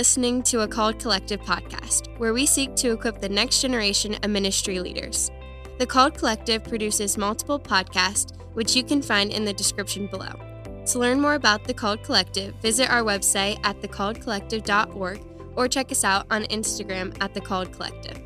listening to a Called Collective podcast, where we seek to equip the next generation of ministry leaders. The Called Collective produces multiple podcasts, which you can find in the description below. To learn more about the Called Collective, visit our website at thecalledcollective.org or check us out on Instagram at The Called Collective.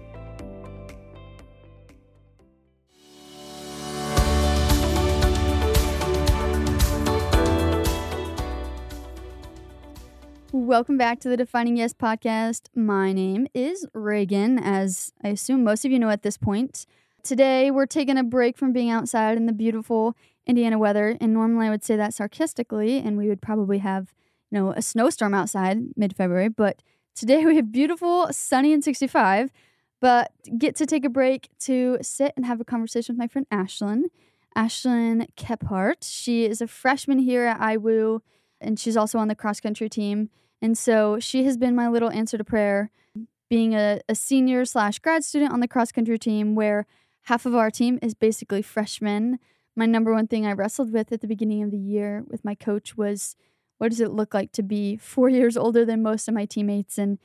Welcome back to the Defining Yes podcast. My name is Raegan, as I assume most of you know at this point. Today, we're taking a break from being outside in the beautiful Indiana weather, and normally I would say that sarcastically, and we would probably have, you know, a snowstorm outside mid February, but today we have beautiful, sunny, and 65. But get to take a break to sit and have a conversation with my friend Ashlyn. Ashlyn Kephart. She is a freshman here at IWU, and she's also on the cross country team. And so she has been my little answer to prayer, being a, a senior slash grad student on the cross country team, where half of our team is basically freshmen. My number one thing I wrestled with at the beginning of the year with my coach was what does it look like to be four years older than most of my teammates and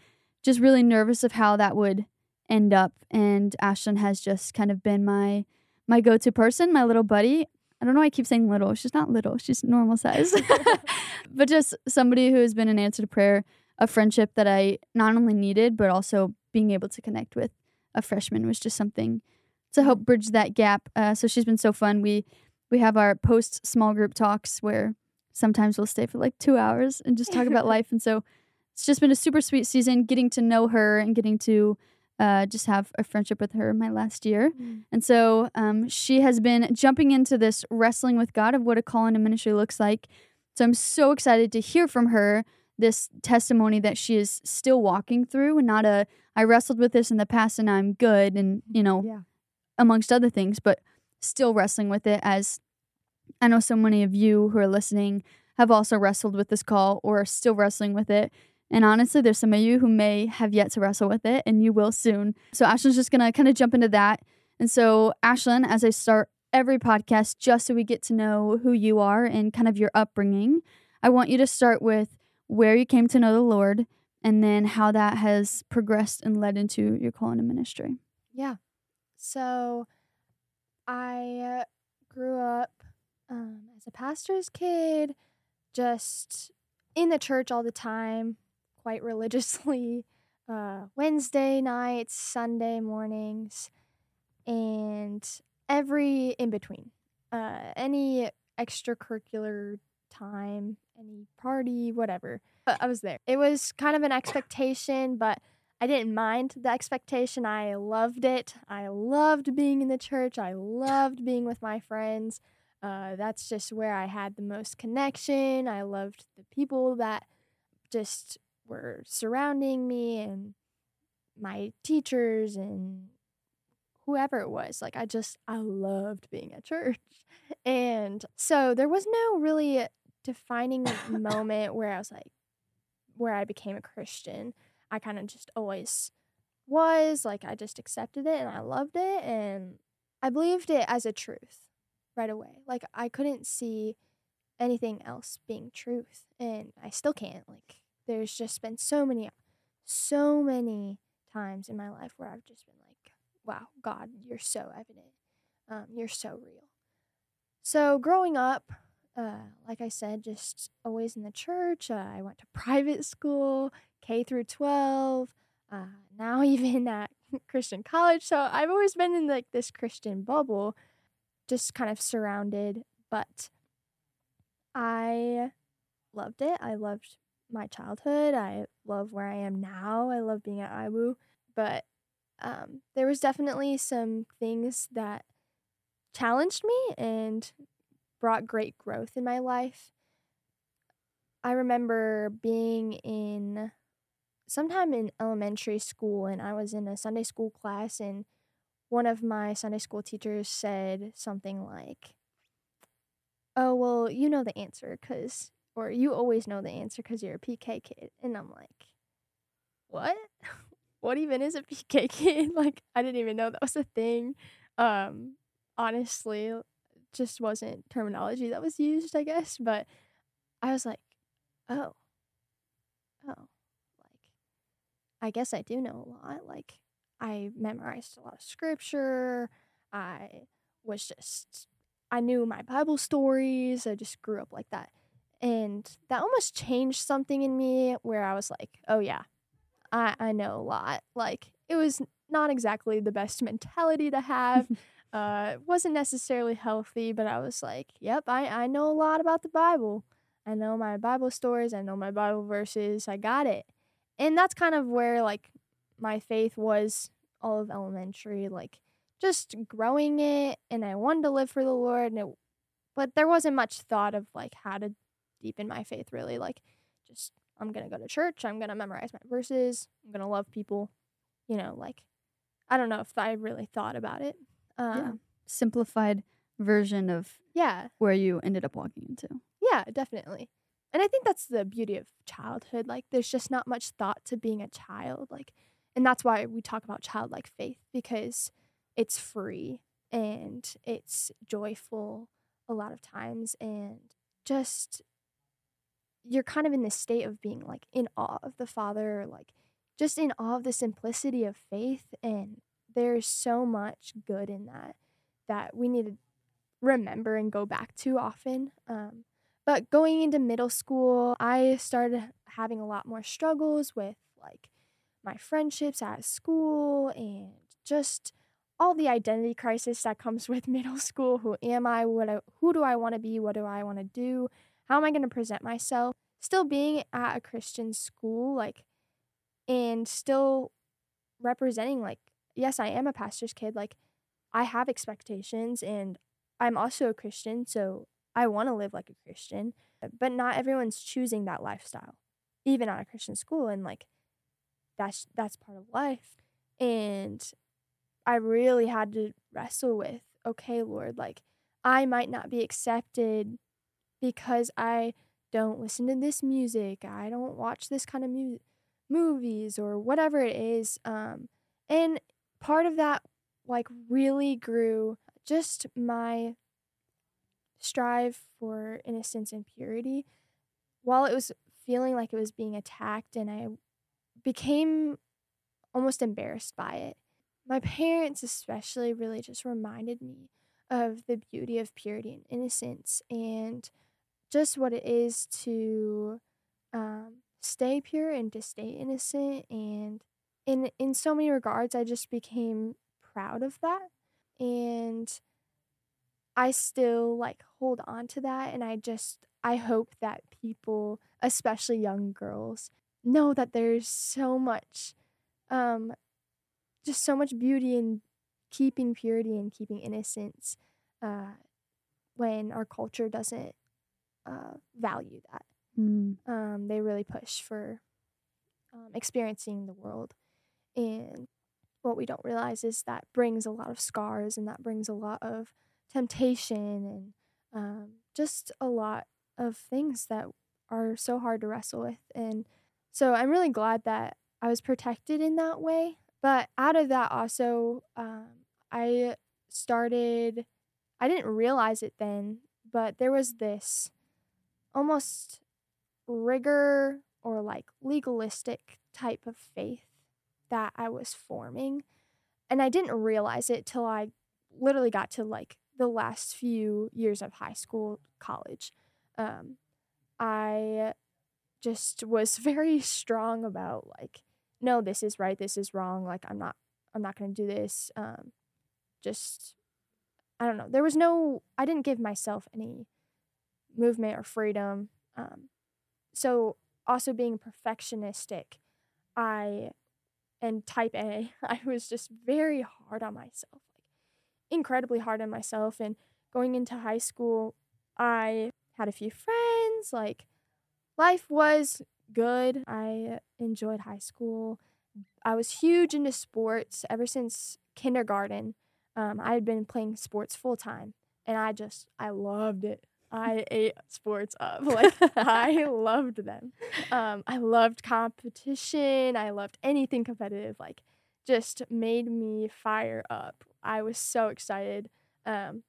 just really nervous of how that would end up. And Ashlyn has just kind of been my my go-to person, my little buddy. I don't know why I keep saying little. She's not little. She's normal size. but just somebody who has been an answer to prayer, a friendship that I not only needed, but also being able to connect with a freshman was just something to help bridge that gap. Uh, so she's been so fun. We we have our post small group talks where sometimes we'll stay for like two hours and just talk about life. And so it's just been a super sweet season getting to know her and getting to uh, just have a friendship with her my last year. Mm. And so um, she has been jumping into this wrestling with God of what a call into ministry looks like. So I'm so excited to hear from her this testimony that she is still walking through and not a I wrestled with this in the past and I'm good and you know yeah. amongst other things but still wrestling with it as I know so many of you who are listening have also wrestled with this call or are still wrestling with it and honestly, there's some of you who may have yet to wrestle with it, and you will soon. So, Ashlyn's just going to kind of jump into that. And so, Ashlyn, as I start every podcast, just so we get to know who you are and kind of your upbringing, I want you to start with where you came to know the Lord and then how that has progressed and led into your calling to ministry. Yeah. So, I grew up um, as a pastor's kid, just in the church all the time quite religiously uh, Wednesday nights, Sunday mornings, and every in between. Uh, any extracurricular time, any party, whatever. I was there. It was kind of an expectation, but I didn't mind the expectation. I loved it. I loved being in the church. I loved being with my friends. Uh, that's just where I had the most connection. I loved the people that just were surrounding me and my teachers and whoever it was. Like I just I loved being at church. And so there was no really defining moment where I was like where I became a Christian. I kind of just always was like I just accepted it and I loved it and I believed it as a truth right away. Like I couldn't see anything else being truth and I still can't like there's just been so many, so many times in my life where I've just been like, wow, God, you're so evident. Um, you're so real. So growing up, uh, like I said, just always in the church. Uh, I went to private school, K through 12, uh, now even at Christian college. So I've always been in like this Christian bubble, just kind of surrounded. But I loved it. I loved my childhood. I love where I am now. I love being at IWU. But um, there was definitely some things that challenged me and brought great growth in my life. I remember being in sometime in elementary school and I was in a Sunday school class and one of my Sunday school teachers said something like, "Oh, well, you know the answer cuz or you always know the answer because you're a PK kid. And I'm like, what? what even is a PK kid? like, I didn't even know that was a thing. Um, honestly, just wasn't terminology that was used, I guess. But I was like, oh, oh, like I guess I do know a lot. Like I memorized a lot of scripture. I was just I knew my Bible stories. I just grew up like that. And that almost changed something in me where I was like, oh yeah, I, I know a lot. Like it was not exactly the best mentality to have. uh, it wasn't necessarily healthy, but I was like, yep, I, I know a lot about the Bible. I know my Bible stories. I know my Bible verses. I got it. And that's kind of where like my faith was all of elementary, like just growing it. And I wanted to live for the Lord. And it, but there wasn't much thought of like how to deepen my faith really. Like just, I'm going to go to church. I'm going to memorize my verses. I'm going to love people. You know, like, I don't know if I really thought about it. Um, yeah. Simplified version of yeah. where you ended up walking into. Yeah, definitely. And I think that's the beauty of childhood. Like, there's just not much thought to being a child. Like, and that's why we talk about childlike faith because it's free and it's joyful a lot of times. And just, you're kind of in this state of being like in awe of the Father, like just in awe of the simplicity of faith. And there's so much good in that that we need to remember and go back to often. Um, but going into middle school, I started having a lot more struggles with like my friendships at school and just all the identity crisis that comes with middle school. Who am I? What I, who do I want to be? What do I want to do? How am I going to present myself? Still being at a Christian school, like, and still representing, like, yes, I am a pastor's kid. Like, I have expectations and I'm also a Christian. So I want to live like a Christian, but not everyone's choosing that lifestyle, even at a Christian school. And like, that's that's part of life. And I really had to wrestle with, okay, Lord, like I might not be accepted because I don't listen to this music. I don't watch this kind of mu- movies or whatever it is. Um, and part of that like really grew just my strive for innocence and purity while it was feeling like it was being attacked and I became almost embarrassed by it. My parents, especially, really just reminded me of the beauty of purity and innocence and just what it is to um, stay pure and to stay innocent. And in, in so many regards, I just became proud of that. And I still like hold on to that and I just I hope that people, especially young girls, know that there's so much um just so much beauty in keeping purity and keeping innocence uh when our culture doesn't uh value that. Mm. Um they really push for um, experiencing the world and what we don't realize is that brings a lot of scars and that brings a lot of temptation and um, just a lot of things that are so hard to wrestle with. And so I'm really glad that I was protected in that way. But out of that, also, um, I started, I didn't realize it then, but there was this almost rigor or like legalistic type of faith that I was forming. And I didn't realize it till I literally got to like the last few years of high school, college, um, I just was very strong about like, no, this is right, this is wrong. Like, I'm not, I'm not gonna do this. Um, just, I don't know. There was no, I didn't give myself any movement or freedom. Um, so also being perfectionistic, I and type A, I was just very hard on myself like incredibly hard on myself. And going into high school, I had a few friends. Like, life was good. I enjoyed high school. I was huge into sports ever since kindergarten. Um, I had been playing sports full time, and I just I loved it. I ate sports up. Like I loved them. Um, I loved competition. I loved anything competitive. Like just made me fire up. I was so excited. Um,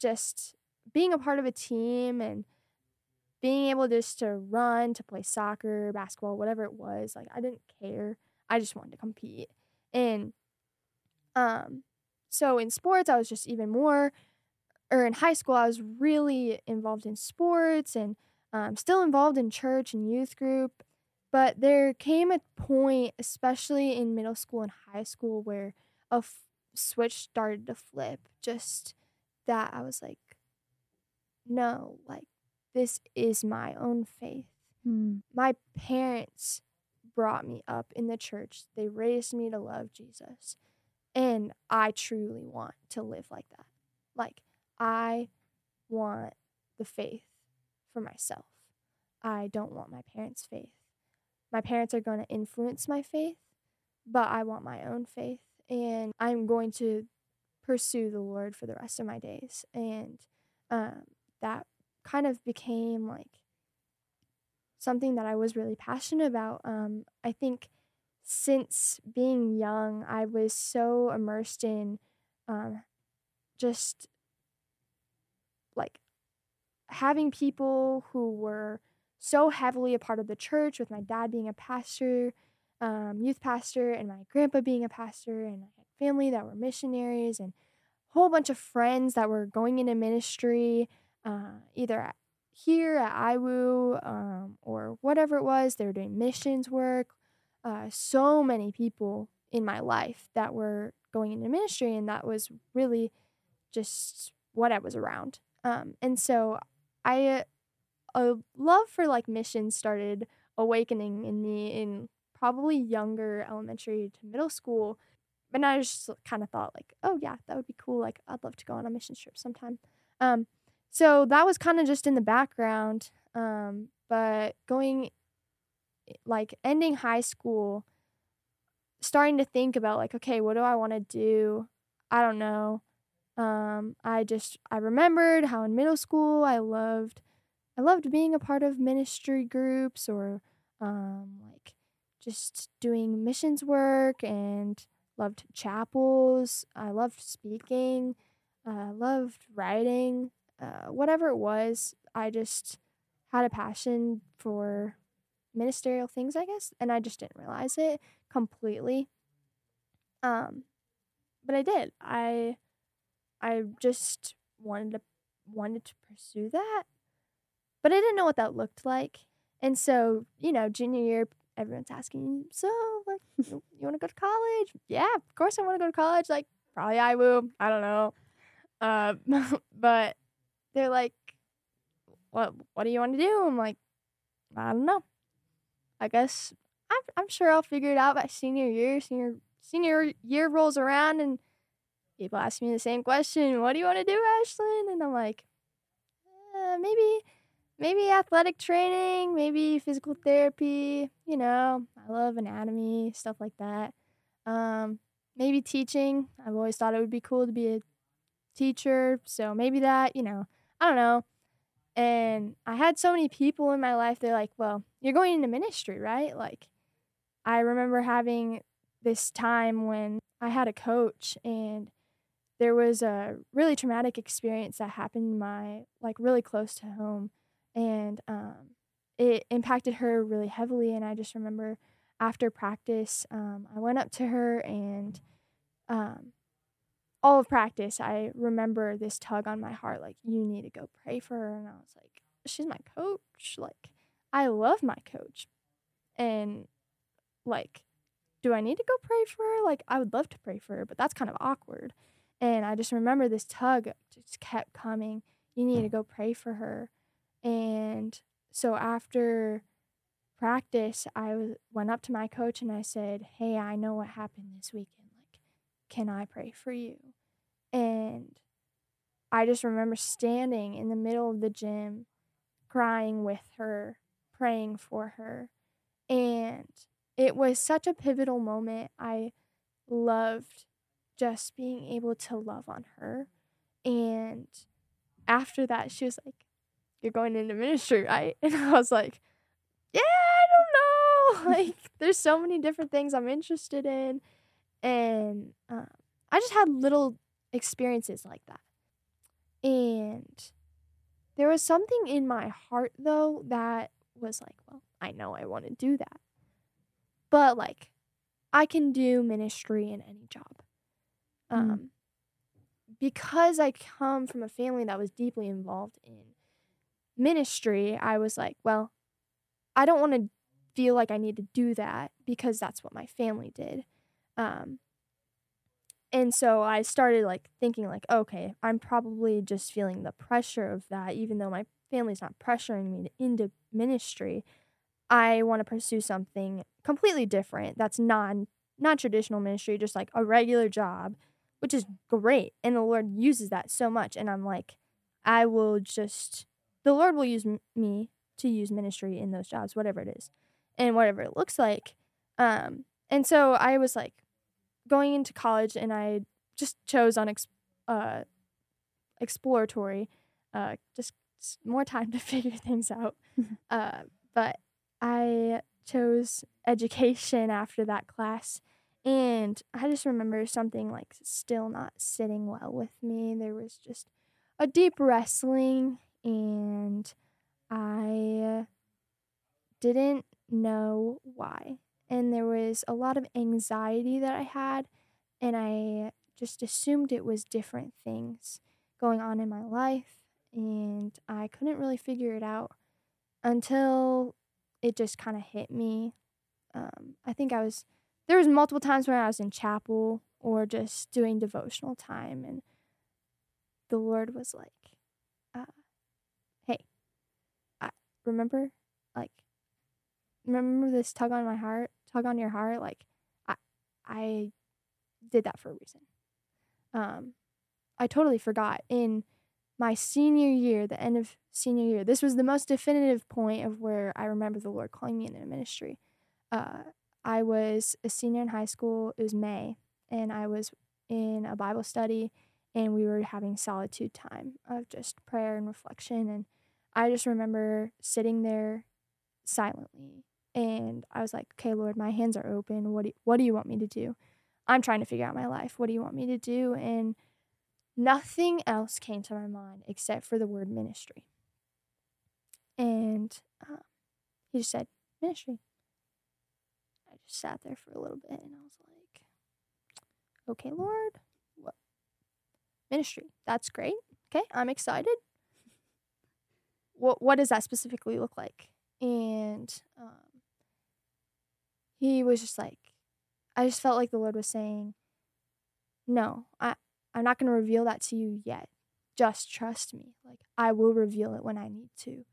just being a part of a team and being able just to run, to play soccer, basketball, whatever it was, like I didn't care. I just wanted to compete. And um so in sports I was just even more or in high school I was really involved in sports and um, still involved in church and youth group. But there came a point, especially in middle school and high school, where a f- switch started to flip. Just that I was like, no, like this is my own faith. Mm. My parents brought me up in the church, they raised me to love Jesus. And I truly want to live like that. Like, I want the faith for myself. I don't want my parents' faith. My parents are going to influence my faith, but I want my own faith. And I'm going to pursue the Lord for the rest of my days. And um, that kind of became like something that I was really passionate about. Um, I think since being young, I was so immersed in um, just like having people who were so heavily a part of the church, with my dad being a pastor, um, youth pastor, and my grandpa being a pastor, and I had family that were missionaries, and a whole bunch of friends that were going into ministry, uh, either at, here at IWU um, or whatever it was. They were doing missions work. Uh, so many people in my life that were going into ministry, and that was really just what I was around. Um, and so I a love for like missions started awakening in me in probably younger elementary to middle school. And I just kind of thought like, oh yeah, that would be cool. Like I'd love to go on a mission trip sometime. Um, so that was kind of just in the background. Um, but going like ending high school, starting to think about like, okay, what do I want to do? I don't know. Um, I just I remembered how in middle school I loved I loved being a part of ministry groups or um, like just doing missions work and loved chapels. I loved speaking. I uh, loved writing. Uh, whatever it was, I just had a passion for ministerial things, I guess, and I just didn't realize it completely. Um, but I did. I I just wanted to wanted to pursue that but I didn't know what that looked like. And so, you know, junior year, everyone's asking, so, like, you, you want to go to college? Yeah, of course I want to go to college. Like, probably I will. I don't know. Uh, but they're like, what, what do you want to do? I'm like, I don't know. I guess I'm, I'm sure I'll figure it out by senior year. Senior senior year rolls around and people ask me the same question. What do you want to do, Ashlyn? And I'm like, uh, maybe maybe athletic training, maybe physical therapy, you know, I love anatomy, stuff like that. Um, maybe teaching. I've always thought it would be cool to be a teacher, so maybe that, you know, I don't know. And I had so many people in my life, they're like, well, you're going into ministry, right? Like, I remember having this time when I had a coach and there was a really traumatic experience that happened my like really close to home and um, it impacted her really heavily. And I just remember after practice, um, I went up to her and um, all of practice, I remember this tug on my heart, like, you need to go pray for her. And I was like, she's my coach. Like, I love my coach. And, like, do I need to go pray for her? Like, I would love to pray for her, but that's kind of awkward. And I just remember this tug just kept coming. You need to mm. go pray for her. And so after practice, I w- went up to my coach and I said, Hey, I know what happened this weekend. Like, can I pray for you? And I just remember standing in the middle of the gym, crying with her, praying for her. And it was such a pivotal moment. I loved just being able to love on her. And after that, she was like, you're going into ministry, right? And I was like, yeah, I don't know. like, there's so many different things I'm interested in. And um, I just had little experiences like that. And there was something in my heart, though, that was like, well, I know I want to do that. But, like, I can do ministry in any job. Mm. Um, because I come from a family that was deeply involved in ministry, I was like, well, I don't want to feel like I need to do that because that's what my family did. Um, and so I started like thinking like, okay, I'm probably just feeling the pressure of that, even though my family's not pressuring me to, into ministry. I want to pursue something completely different that's non not traditional ministry, just like a regular job, which is great. And the Lord uses that so much. And I'm like, I will just, the Lord will use m- me to use ministry in those jobs, whatever it is, and whatever it looks like. Um, and so I was like going into college, and I just chose on ex- uh, exploratory, uh, just more time to figure things out. uh, but I chose education after that class. And I just remember something like still not sitting well with me. There was just a deep wrestling, and I didn't know why. And there was a lot of anxiety that I had, and I just assumed it was different things going on in my life, and I couldn't really figure it out until it just kind of hit me. Um, I think I was there was multiple times when I was in chapel or just doing devotional time, and the Lord was like, uh, "Hey, I remember, like, remember this tug on my heart, tug on your heart. Like, I, I did that for a reason. Um, I totally forgot in my senior year, the end of senior year. This was the most definitive point of where I remember the Lord calling me into ministry. Uh, I was a senior in high school. It was May, and I was in a Bible study, and we were having solitude time of just prayer and reflection. And I just remember sitting there silently, and I was like, "Okay, Lord, my hands are open. What do what do you want me to do? I'm trying to figure out my life. What do you want me to do?" And nothing else came to my mind except for the word ministry. And um, he just said, ministry. Sat there for a little bit and I was like, okay, Lord, what? Ministry. That's great. Okay, I'm excited. What, what does that specifically look like? And um, he was just like, I just felt like the Lord was saying, no, I, I'm not going to reveal that to you yet. Just trust me. Like, I will reveal it when I need to.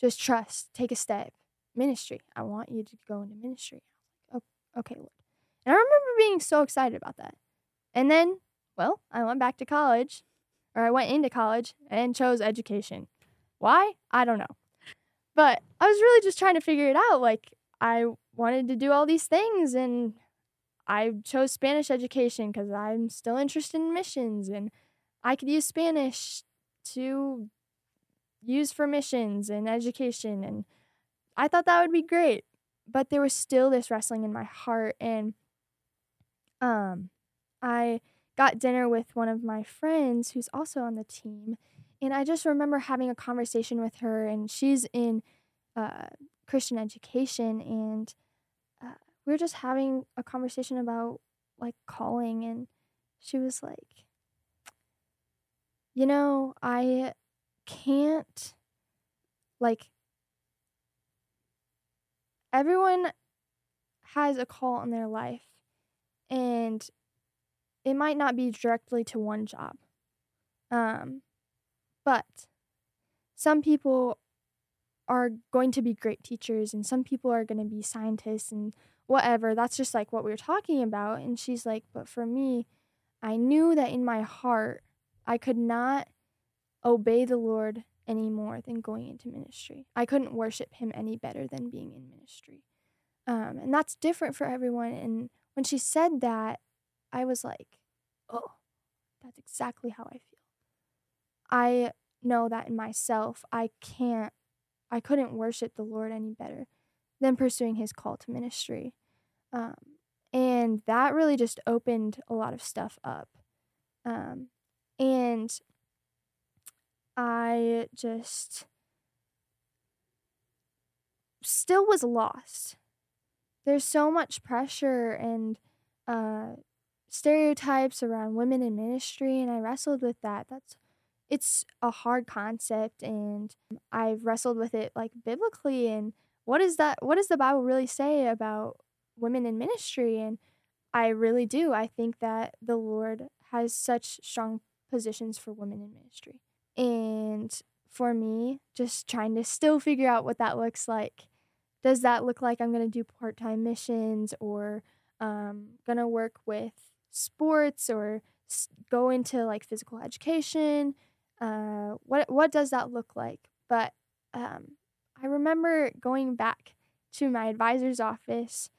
Just trust. Take a step. Ministry. I want you to go into ministry. I was like, oh, okay, Lord. And I remember being so excited about that. And then, well, I went back to college, or I went into college and chose education. Why? I don't know. But I was really just trying to figure it out. Like, I wanted to do all these things, and I chose Spanish education because I'm still interested in missions and I could use Spanish to use for missions and education. And I thought that would be great. But there was still this wrestling in my heart. And um, I got dinner with one of my friends who's also on the team. And I just remember having a conversation with her, and she's in uh, Christian education. And uh, we were just having a conversation about like calling and she was like you know i can't like everyone has a call in their life and it might not be directly to one job um but some people are going to be great teachers and some people are going to be scientists and whatever. That's just like what we were talking about. And she's like, but for me, I knew that in my heart, I could not obey the Lord any more than going into ministry. I couldn't worship Him any better than being in ministry. Um, and that's different for everyone. And when she said that, I was like, oh, that's exactly how I feel. I know that in myself, I can't, I couldn't worship the Lord any better than pursuing His call to ministry. Um, and that really just opened a lot of stuff up. Um, and I just still was lost. there's so much pressure and uh, stereotypes around women in ministry, and I wrestled with that. That's it's a hard concept, and I've wrestled with it like biblically and what is that? What does the Bible really say about women in ministry? And I really do. I think that the Lord has such strong positions for women in ministry. And for me, just trying to still figure out what that looks like. Does that look like I'm going to do part time missions or um, going to work with sports or go into like physical education? Uh, what, what does that look like? But um, I remember going back to my advisor's office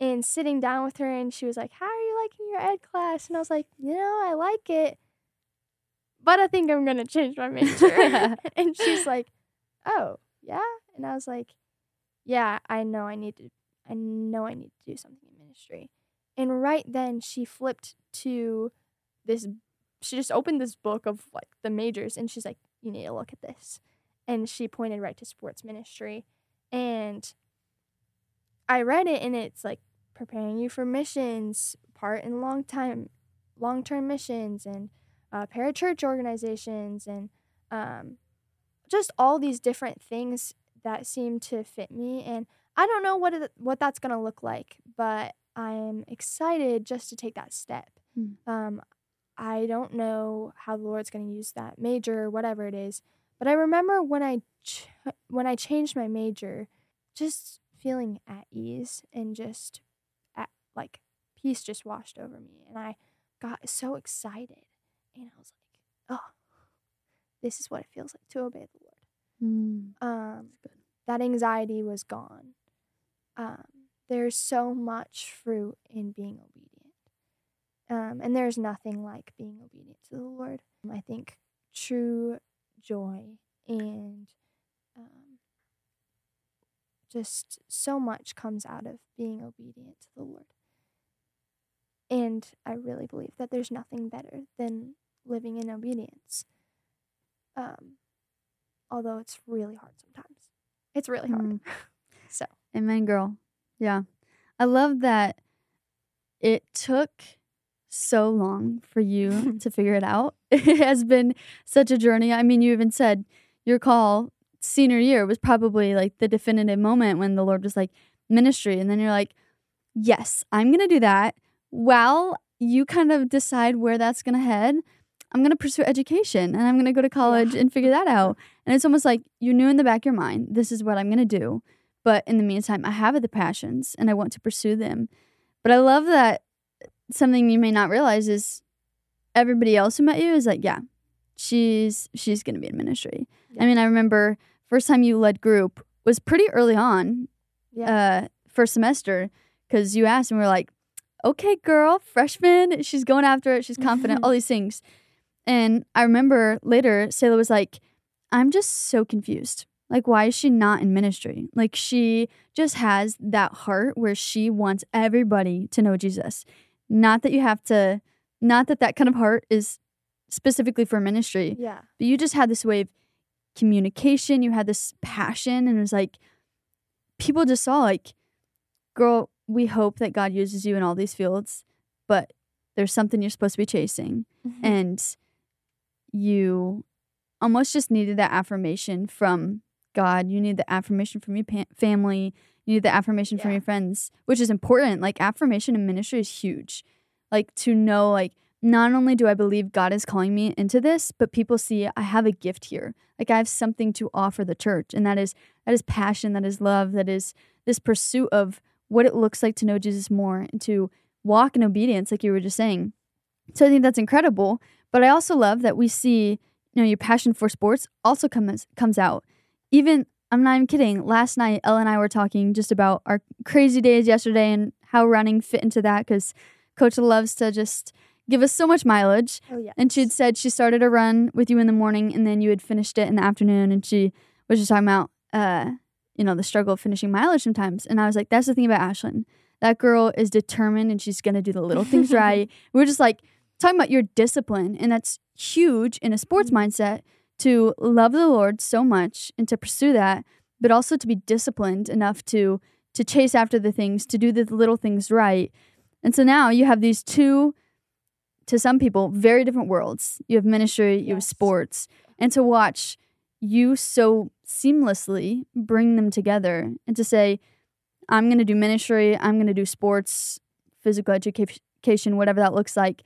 and sitting down with her, and she was like, How are you liking your ed class? And I was like, You know, I like it, but I think I'm going to change my major. and she's like, Oh, yeah? And I was like, Yeah, I know I need to. I know I need to do something in ministry. And right then she flipped to this she just opened this book of like the majors and she's like, You need to look at this and she pointed right to sports ministry and i read it and it's like preparing you for missions part in long time long-term missions and uh, parachurch organizations and um, just all these different things that seem to fit me and i don't know what it, what that's going to look like but i'm excited just to take that step mm. um, i don't know how the lord's going to use that major or whatever it is but I remember when I ch- when I changed my major, just feeling at ease and just at like peace just washed over me, and I got so excited, and I was like, oh, this is what it feels like to obey the Lord. Mm, um, that anxiety was gone. Um, there's so much fruit in being obedient. Um, and there's nothing like being obedient to the Lord. I think true joy and um, just so much comes out of being obedient to the Lord. And I really believe that there's nothing better than living in obedience. Um, although it's really hard sometimes. It's really hard. Mm. so, amen, girl. Yeah. I love that it took so long for you to figure it out. It has been such a journey. I mean, you even said your call senior year was probably like the definitive moment when the Lord was like, ministry. And then you're like, yes, I'm going to do that. While you kind of decide where that's going to head, I'm going to pursue education and I'm going to go to college yeah. and figure that out. And it's almost like you knew in the back of your mind, this is what I'm going to do. But in the meantime, I have the passions and I want to pursue them. But I love that something you may not realize is everybody else who met you is like, yeah, she's she's gonna be in ministry. Yeah. I mean, I remember first time you led group was pretty early on, yeah. uh, first semester, because you asked and we are like, okay, girl, freshman, she's going after it, she's confident, all these things. And I remember later, Selah was like, I'm just so confused. Like, why is she not in ministry? Like, she just has that heart where she wants everybody to know Jesus. Not that you have to, not that that kind of heart is specifically for ministry. Yeah. But you just had this way of communication. You had this passion, and it was like people just saw like, girl, we hope that God uses you in all these fields, but there's something you're supposed to be chasing, mm-hmm. and you almost just needed that affirmation from God. You need the affirmation from your pa- family. You need the affirmation yeah. from your friends, which is important. Like affirmation in ministry is huge. Like to know like not only do I believe God is calling me into this, but people see I have a gift here. Like I have something to offer the church. And that is that is passion, that is love, that is this pursuit of what it looks like to know Jesus more and to walk in obedience, like you were just saying. So I think that's incredible. But I also love that we see, you know, your passion for sports also comes comes out. Even I'm not even kidding. Last night, Ella and I were talking just about our crazy days yesterday and how running fit into that because Coach loves to just give us so much mileage. Oh, yeah. And she'd said she started a run with you in the morning and then you had finished it in the afternoon. And she was just talking about, uh, you know, the struggle of finishing mileage sometimes. And I was like, that's the thing about Ashlyn. That girl is determined and she's going to do the little things right. We are just like talking about your discipline. And that's huge in a sports mm-hmm. mindset to love the Lord so much and to pursue that, but also to be disciplined enough to to chase after the things, to do the little things right. And so now you have these two, to some people, very different worlds. You have ministry, you have sports, and to watch you so seamlessly bring them together and to say, I'm going to do ministry, I'm going to do sports, physical education, whatever that looks like,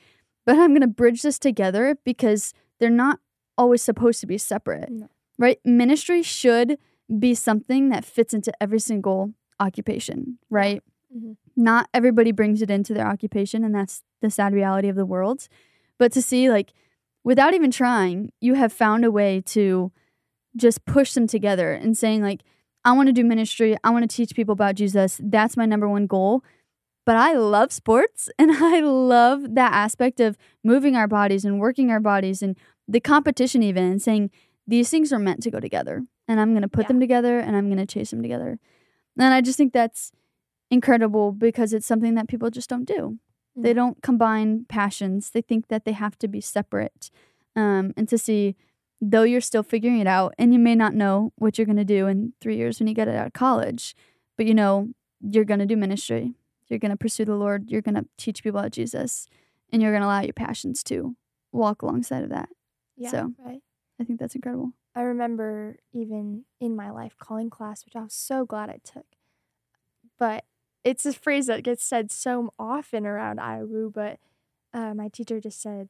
but I'm going to bridge this together because they're not always supposed to be separate, No. right? Ministry should be something that fits into every single occupation, right? Mhm. Not everybody brings it into their occupation, and that's the sad reality of the world. But to see, like, without even trying, you have found a way to just push them together and saying, like, I want to do ministry. I want to teach people about Jesus. That's my number one goal. But I love sports and I love that aspect of moving our bodies and working our bodies and the competition, even, and saying these things are meant to go together. And I'm going to put Yeah. them together and I'm going to chase them together. And I just think that's incredible because it's something that people just don't do. They Mhm. don't combine passions, they think that they have to be separate. Um, and to see, though you're still figuring it out, and you may not know what you're going to do in three years when you get out of college, but you know you're going to do ministry. You're going to pursue the Lord. You're going to teach people about Jesus, and you're going to allow your passions to walk alongside of that. Yeah, So- right. I think that's incredible. I remember even in my life calling class, which I was so glad I took. But it's a phrase that gets said so often around IWU, but uh, my teacher just said,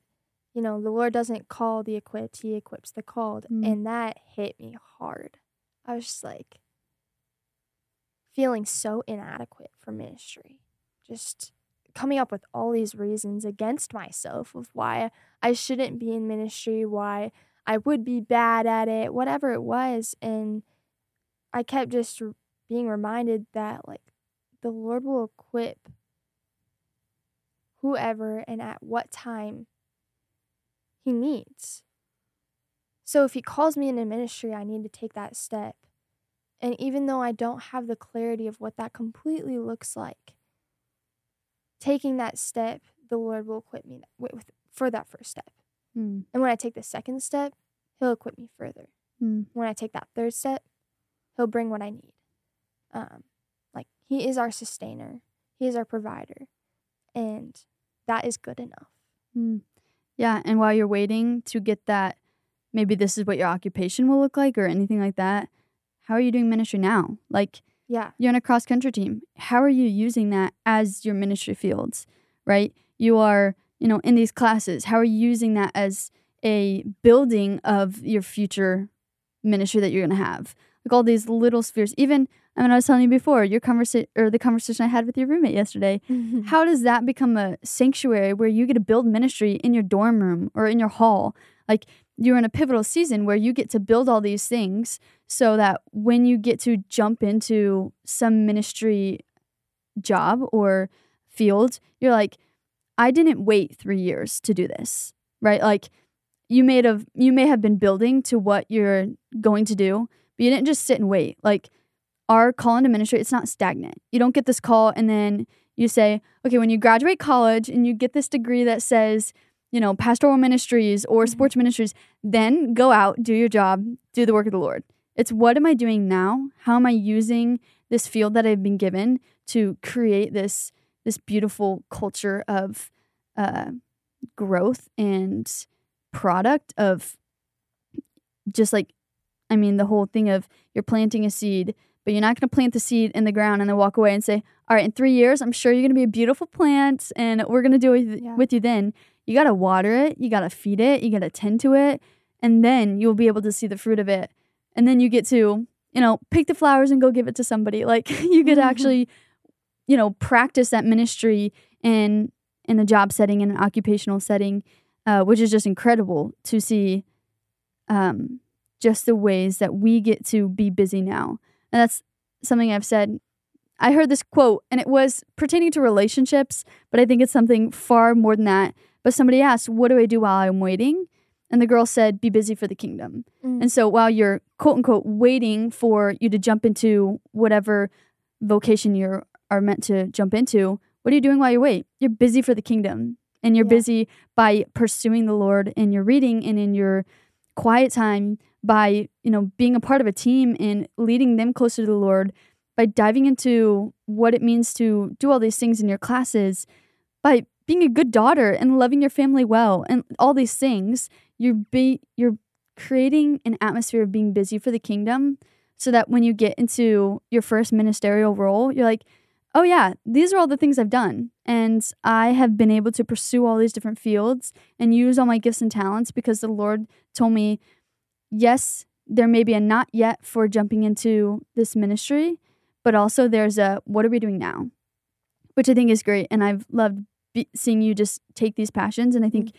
you know, the Lord doesn't call the equipped, he equips the called. Mm. And that hit me hard. I was just like feeling so inadequate for ministry. Just coming up with all these reasons against myself of why I shouldn't be in ministry, why I would be bad at it, whatever it was. And I kept just being reminded that, like, the Lord will equip whoever and at what time He needs. So if He calls me into ministry, I need to take that step. And even though I don't have the clarity of what that completely looks like, taking that step, the Lord will equip me with, with, for that first step. Mm. And when I take the second step, he'll equip me further. Mm. When I take that third step, he'll bring what I need. Um, like he is our sustainer, he is our provider, and that is good enough. Mm. Yeah, and while you're waiting to get that, maybe this is what your occupation will look like or anything like that. How are you doing ministry now? Like Yeah, you're on a cross country team. How are you using that as your ministry fields? Right? You are, you know, in these classes. How are you using that as a building of your future ministry that you're going to have? Like all these little spheres. Even I mean, I was telling you before your conversation or the conversation I had with your roommate yesterday. How does that become a sanctuary where you get to build ministry in your dorm room or in your hall? Like you're in a pivotal season where you get to build all these things so that when you get to jump into some ministry job or field, you're like, I didn't wait three years to do this, right? Like you may have you may have been building to what you're going to do, but you didn't just sit and wait. Like our call into ministry, it's not stagnant. You don't get this call and then you say, okay, when you graduate college and you get this degree that says, you know, pastoral ministries or Mhm. sports ministries, then go out, do your job, do the work of the Lord. It's what am I doing now? How am I using this field that I've been given to create this this beautiful culture of uh, growth and product of just like I mean the whole thing of you're planting a seed, but you're not going to plant the seed in the ground and then walk away and say, "All right, in 3 years, I'm sure you're going to be a beautiful plant and we're going to do it with, Yeah. with you then." You got to water it, you got to feed it, you got to tend to it, and then you'll be able to see the fruit of it. And then you get to, you know, pick the flowers and go give it to somebody. Like you get to actually, you know, practice that ministry in in a job setting in an occupational setting, uh, which is just incredible to see. Um, just the ways that we get to be busy now, and that's something I've said. I heard this quote, and it was pertaining to relationships, but I think it's something far more than that. But somebody asked, "What do I do while I'm waiting?" And the girl said, "Be busy for the kingdom." Mm. And so while you're quote unquote waiting for you to jump into whatever vocation you are meant to jump into, what are you doing while you wait? You're busy for the kingdom. And you're Yeah. busy by pursuing the Lord in your reading and in your quiet time by, you know, being a part of a team and leading them closer to the Lord by diving into what it means to do all these things in your classes, by being a good daughter and loving your family well and all these things, you're be you're creating an atmosphere of being busy for the kingdom so that when you get into your first ministerial role, you're like, oh yeah, these are all the things I've done. And I have been able to pursue all these different fields and use all my gifts and talents because the Lord told me, yes, there may be a not yet for jumping into this ministry, but also there's a what are we doing now? Which I think is great. And I've loved be- seeing you just take these passions. And I think,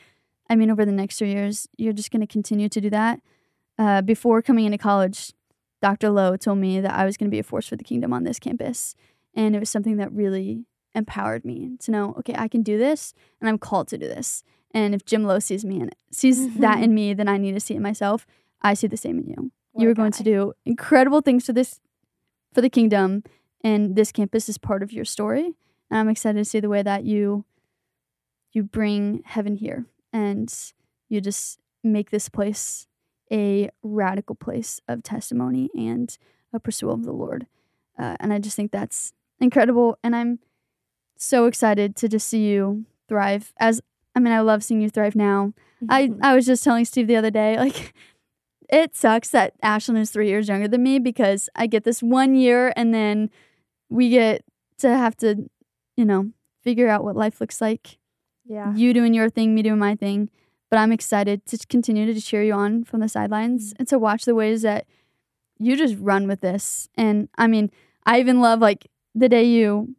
I mean, over the next three years, you're just going to continue to do that. Uh, before coming into college, Dr. Lowe told me that I was going to be a force for the kingdom on this campus. And it was something that really empowered me to know, okay, I can do this and I'm called to do this. And if Jim Lowe sees me and sees that in me, then I need to see it myself. I see the same in you. What you are going to do incredible things for this for the kingdom and this campus is part of your story. And I'm excited to see the way that you you bring heaven here and you just make this place a radical place of testimony and a pursuit of the Lord. Uh, and I just think that's incredible. And I'm so excited to just see you thrive. As I mean, I love seeing you thrive now. I, I was just telling Steve the other day, like, it sucks that Ashlyn is three years younger than me because I get this one year and then we get to have to, you know, figure out what life looks like yeah. you doing your thing, me doing my thing. But I'm excited to continue to cheer you on from the sidelines mm-hmm. and to watch the ways that you just run with this. And I mean, I even love like the day you,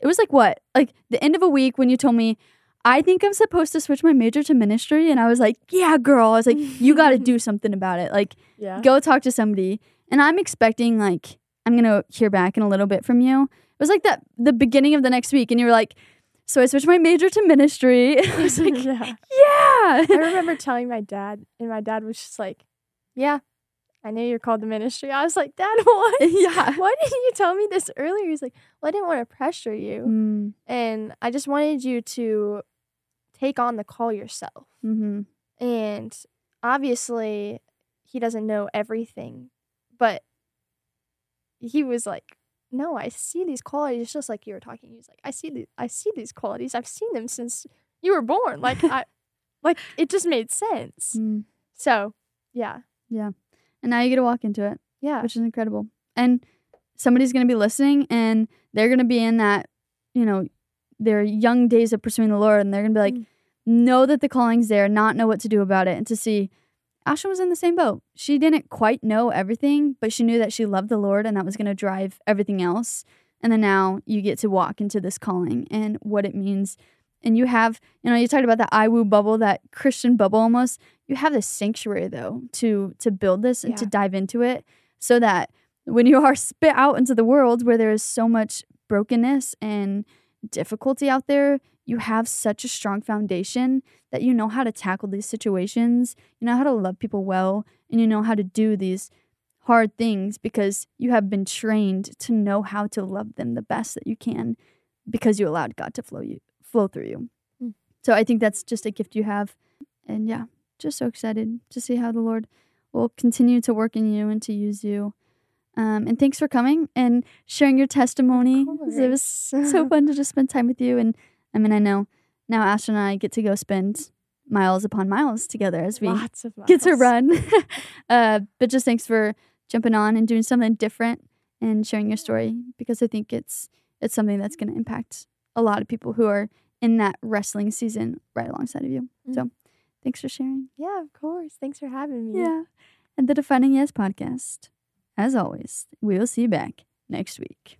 it was like what? Like the end of a week when you told me, I think I'm supposed to switch my major to ministry. And I was like, yeah, girl. I was like, you got to do something about it. Like, Yeah. go talk to somebody. And I'm expecting like I'm gonna hear back in a little bit from you. It was like that the beginning of the next week, and you were like, "So I switched my major to ministry." I was like, yeah. "Yeah." I remember telling my dad, and my dad was just like, "Yeah, I knew you're called to ministry." I was like, "Dad, what? yeah. Why didn't you tell me this earlier?" He's like, "Well, I didn't want to pressure you, Mm, and I just wanted you to take on the call yourself." hmm And obviously, he doesn't know everything, but he was like, "No, I see these qualities." It's Just like you were talking, He's like, "I see the, I see these qualities. I've seen them since you were born. Like I, like it just made sense." Mm. So, yeah, yeah, And now you get to walk into it, yeah, which is incredible. And somebody's gonna be listening, and they're gonna be in that, you know, their young days of pursuing the Lord, and they're gonna be like, Mm. know that the calling's there, not know what to do about it, and to see Ashlyn was in the same boat. She didn't quite know everything, but she knew that she loved the Lord and that was going to drive everything else. And then now you get to walk into this calling and what it means. And you have, you know, you talked about that IWU bubble, that Christian bubble almost. You have this sanctuary though to to build this and to dive into it so that when you are spit out into the world where there is so much brokenness and difficulty out there, you have such a strong foundation that you know how to tackle these situations, you know how to love people well, and you know how to do these hard things because you have been trained to know how to love them the best that you can because you allowed God to flow you flow through you. Mm. So I think that's just a gift you have. And yeah, just so excited to see how the Lord will continue to work in you and to use you. Um, and thanks for coming and sharing your testimony. It was so fun to just spend time with you. And I mean, I know now Ashlyn and I get to go spend miles upon miles together as we of get to run. uh, but just thanks for jumping on and doing something different and sharing your story because I think it's it's something that's going to impact a lot of people who are in that wrestling season right alongside of you. Mm. So thanks for sharing. Yeah, of course. Thanks for having me. Yeah. And the Defining Yes podcast. As always, we will see you back next week.